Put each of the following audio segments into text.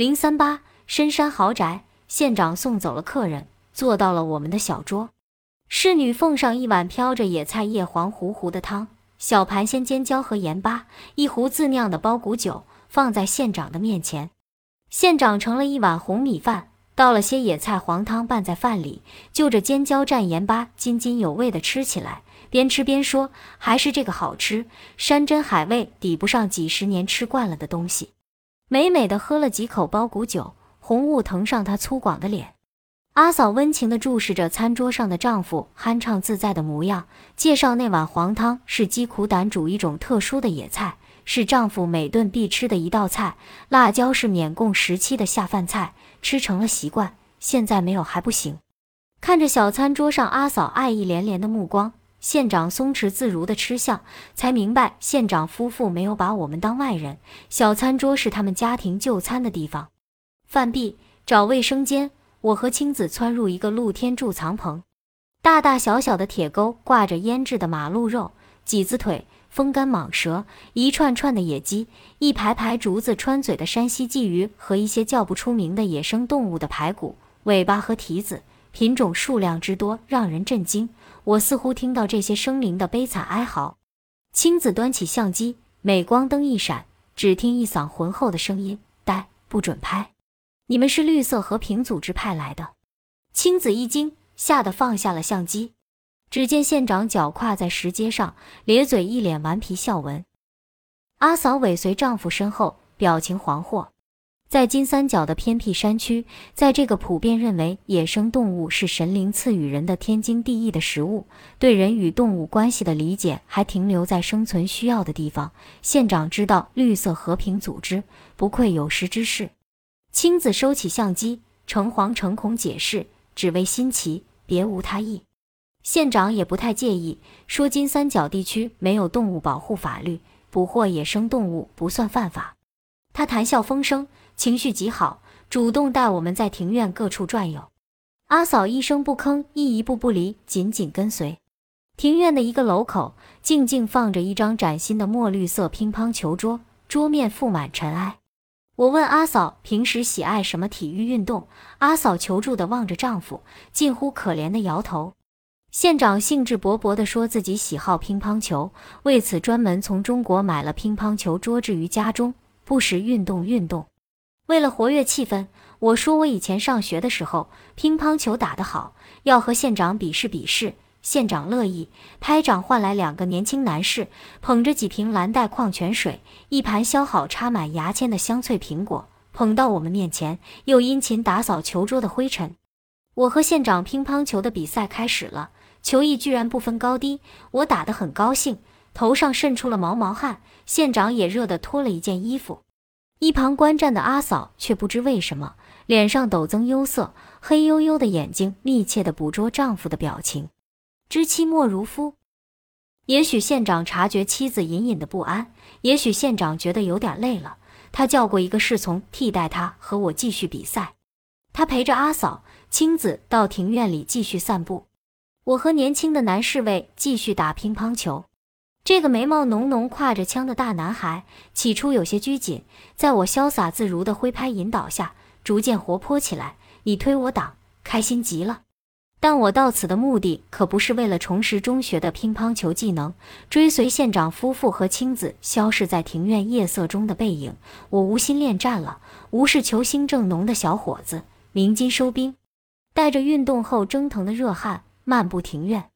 零三八深山豪宅，县长送走了客人，坐到了我们的小桌。侍女奉上一碗飘着野菜叶黄糊糊的汤，小盘鲜尖椒和盐巴，一壶自酿的包谷酒，放在县长的面前。县长盛了一碗红米饭，倒了些野菜黄汤拌在饭里，就着尖椒蘸盐巴，津津有味地吃起来，边吃边说：“还是这个好吃，山珍海味抵不上几十年吃惯了的东西。”美美的喝了几口包谷酒，红雾腾上她粗犷的脸。阿嫂温情地注视着餐桌上的丈夫酣畅自在的模样，介绍那碗黄汤是鸡苦胆煮一种特殊的野菜。是丈夫每顿必吃的一道菜，辣椒是免供时期的下饭菜，吃成了习惯，现在没有还不行。看着小餐桌上阿嫂爱意连连的目光，县长松弛自如的吃相，才明白县长夫妇没有把我们当外人。小餐桌是他们家庭就餐的地方。饭毕，找卫生间，我和青子窜入一个露天贮藏棚，大大小小的铁钩挂着腌制的马鹿肉、麂子腿。风干蟒蛇，一串串的野鸡，一排排竹子穿嘴的山西鲫鱼和一些叫不出名的野生动物的排骨、尾巴和蹄子，品种数量之多让人震惊。我似乎听到这些生灵的悲惨哀嚎。青子端起相机，镁光灯一闪，只听一嗓浑厚的声音：“呆，不准拍！你们是绿色和平组织派来的。”青子一惊，吓得放下了相机。只见县长脚跨在石阶上，咧嘴，一脸顽皮笑纹。阿嫂尾随丈夫身后，表情惶惑。在金三角的偏僻山区，在这个普遍认为野生动物是神灵赐予人的天经地义的食物，对人与动物关系的理解还停留在生存需要的地方，县长知道绿色和平组织不愧有识之士。青子收起相机，诚惶诚恐解释：“只为新奇，别无他意。”县长也不太介意，说金三角地区没有动物保护法律，捕获野生动物不算犯法。他谈笑风生，情绪极好，主动带我们在庭院各处转悠。阿嫂一声不吭，亦一步不离，紧紧跟随。庭院的一个楼口，静静放着一张崭新的墨绿色乒乓球桌，桌面覆满尘埃。我问阿嫂平时喜爱什么体育运动，阿嫂求助地望着丈夫，近乎可怜地摇头。县长兴致勃勃地说自己喜好乒乓球，为此专门从中国买了乒乓球桌置于家中，不时运动运动。为了活跃气氛，我说我以前上学的时候乒乓球打得好，要和县长比试比试。县长乐意，拍掌换来两个年轻男士，捧着几瓶蓝带矿泉水，一盘削好插满牙签的香脆苹果，捧到我们面前，又殷勤打扫球桌的灰尘。我和县长乒乓球的比赛开始了。球艺居然不分高低，我打得很高兴，头上渗出了毛毛汗。县长也热得脱了一件衣服。一旁观战的阿嫂却不知为什么，脸上陡增忧色，黑黝黝的眼睛密切地捕捉丈夫的表情。知妻莫如夫。也许县长察觉妻子隐隐的不安，也许县长觉得有点累了，他叫过一个侍从替代他和我继续比赛。他陪着阿嫂、青子到庭院里继续散步。我和年轻的男侍卫继续打乒乓球。这个眉毛浓浓、挎着枪的大男孩起初有些拘谨，在我潇洒自如的挥拍引导下，逐渐活泼起来。你推我挡，开心极了。但我到此的目的可不是为了重拾中学的乒乓球技能，追随县长夫妇和青子消失在庭院夜色中的背影。我无心恋战了，无事球星正浓的小伙子，鸣金收兵，带着运动后蒸腾的热汗。漫步庭院，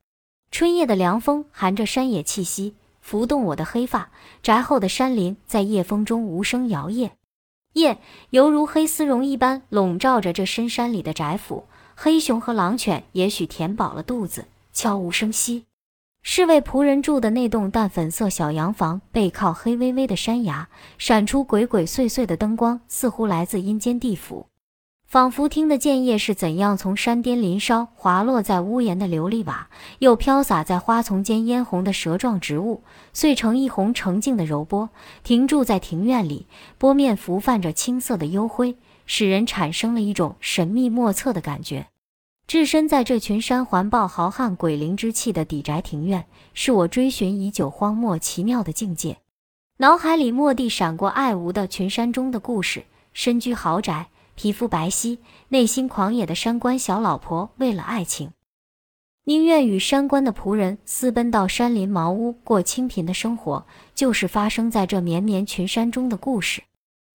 春夜的凉风含着山野气息，拂动我的黑发。宅后的山林在夜风中无声摇曳，夜犹如黑丝绒一般笼罩着这深山里的宅府。黑熊和狼犬也许填饱了肚子，悄无声息。侍卫仆人住的那栋淡粉色小洋房，背靠黑微微的山崖，闪出鬼鬼祟祟的灯光，似乎来自阴间地府。仿佛听得见夜是怎样从山巅林梢滑落在屋檐的琉璃瓦，又飘洒在花丛间嫣红的蛇状植物，碎成一泓澄净的柔波，停驻在庭院里，波面浮泛着青色的幽灰，使人产生了一种神秘莫测的感觉。置身在这群山环抱豪汉鬼灵之气的底宅庭院，是我追寻已久荒漠奇妙的境界。脑海里蓦地闪过爱无的群山中的故事。身居豪宅，皮肤白皙，内心狂野的山关小老婆，为了爱情，宁愿与山关的仆人私奔到山林茅屋过清贫的生活，就是发生在这绵绵群山中的故事。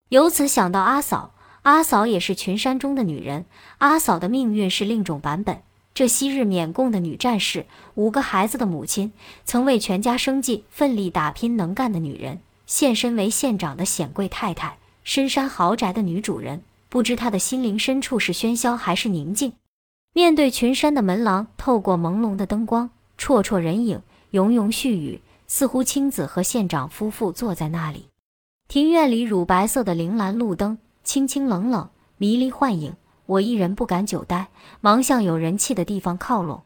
由此想到阿嫂，阿嫂也是群山中的女人，阿嫂的命运是另种版本。这昔日缅共的女战士，五个孩子的母亲，曾为全家生计奋力打拼能干的女人，现身为县长的显贵太太，深山豪宅的女主人。不知他的心灵深处是喧嚣还是宁静？面对群山的门廊，透过朦胧的灯光，绰绰人影，庸庸絮语，似乎青子和县长夫妇坐在那里。庭院里乳白色的铃兰路灯，清清冷冷，迷离幻影。我一人不敢久待，忙向有人气的地方靠拢。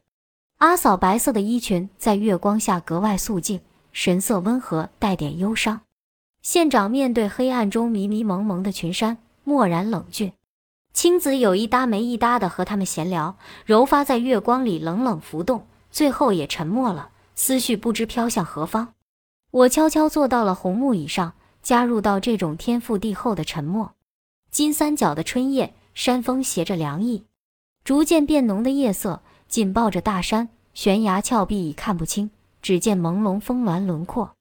阿嫂白色的衣裙在月光下格外素净，神色温和，带点忧伤。县长面对黑暗中迷迷蒙蒙的群山，漠然冷峻。青子有一搭没一搭的和他们闲聊，柔发在月光里冷冷浮动，最后也沉默了，思绪不知飘向何方。我悄悄坐到了红木椅上，加入到这种天覆地厚的沉默。金三角的春夜。山风携着凉意，逐渐变浓的夜色紧抱着大山，悬崖峭壁已看不清，只见朦胧峰峦轮廓。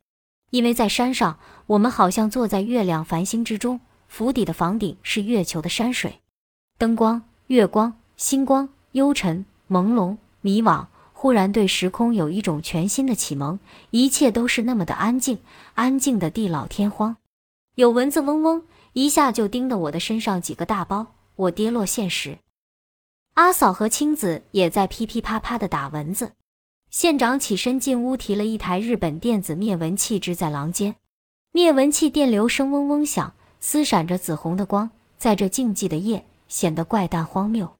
因为在山上，我们好像坐在月亮繁星之中，府邸的房顶是月球的山水，灯光、月光、星光，幽沉、朦胧、迷惘，忽然对时空有一种全新的启蒙，一切都是那么的安静，安静的地老天荒，有蚊子嗡嗡，一下就叮得我的身上几个大包。我跌落现实，阿嫂和青子也在噼噼啪啪的打蚊子。县长起身进屋，提了一台日本电子灭蚊器支在廊间。灭蚊器电流声嗡嗡响，丝闪着紫红的光，在这静寂的夜显得怪诞荒谬。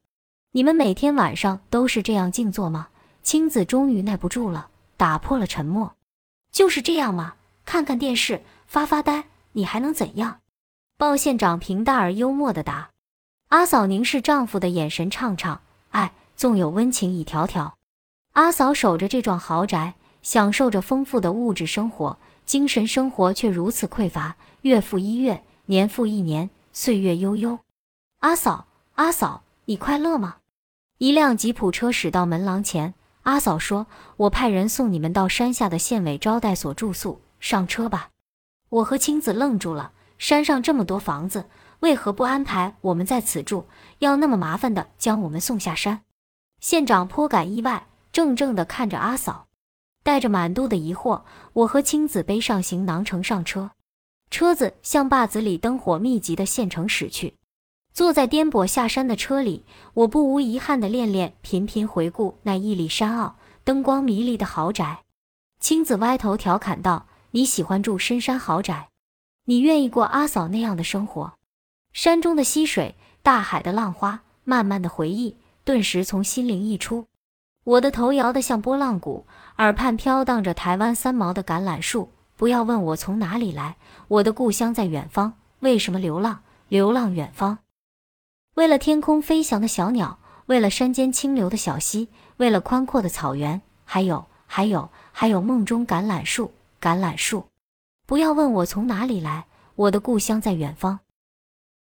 你们每天晚上都是这样静坐吗？青子终于耐不住了，打破了沉默。就是这样吗？看看电视，发发呆，你还能怎样？鲍县长平淡而幽默地答。阿嫂凝视丈夫的眼神，畅畅，爱纵有温情已迢迢。阿嫂守着这幢豪宅，享受着丰富的物质生活，精神生活却如此匮乏。月复一月，年复一年，岁月悠悠。阿嫂，阿嫂，你快乐吗？一辆吉普车驶到门廊前，阿嫂说：“我派人送你们到山下的县委招待所住宿，上车吧。”我和青子愣住了，山上这么多房子。为何不安排我们在此住？要那么麻烦的将我们送下山？县长颇感意外，怔怔地看着阿嫂，带着满肚的疑惑。我和青子背上行囊，乘上车，车子向坝子里灯火密集的县城驶去。坐在颠簸下山的车里，我不无遗憾地恋恋频频回顾那屹立山坳、灯光迷离的豪宅。青子歪头调侃道：“你喜欢住深山豪宅？你愿意过阿嫂那样的生活？”山中的溪水，大海的浪花，漫漫的回忆，顿时从心灵溢出。我的头摇得像拨浪鼓，耳畔飘荡着台湾三毛的橄榄树。不要问我从哪里来，我的故乡在远方。为什么流浪？流浪远方。为了天空飞翔的小鸟，为了山间清流的小溪，为了宽阔的草原，还有，还有，还有梦中橄榄树，橄榄树。不要问我从哪里来，我的故乡在远方。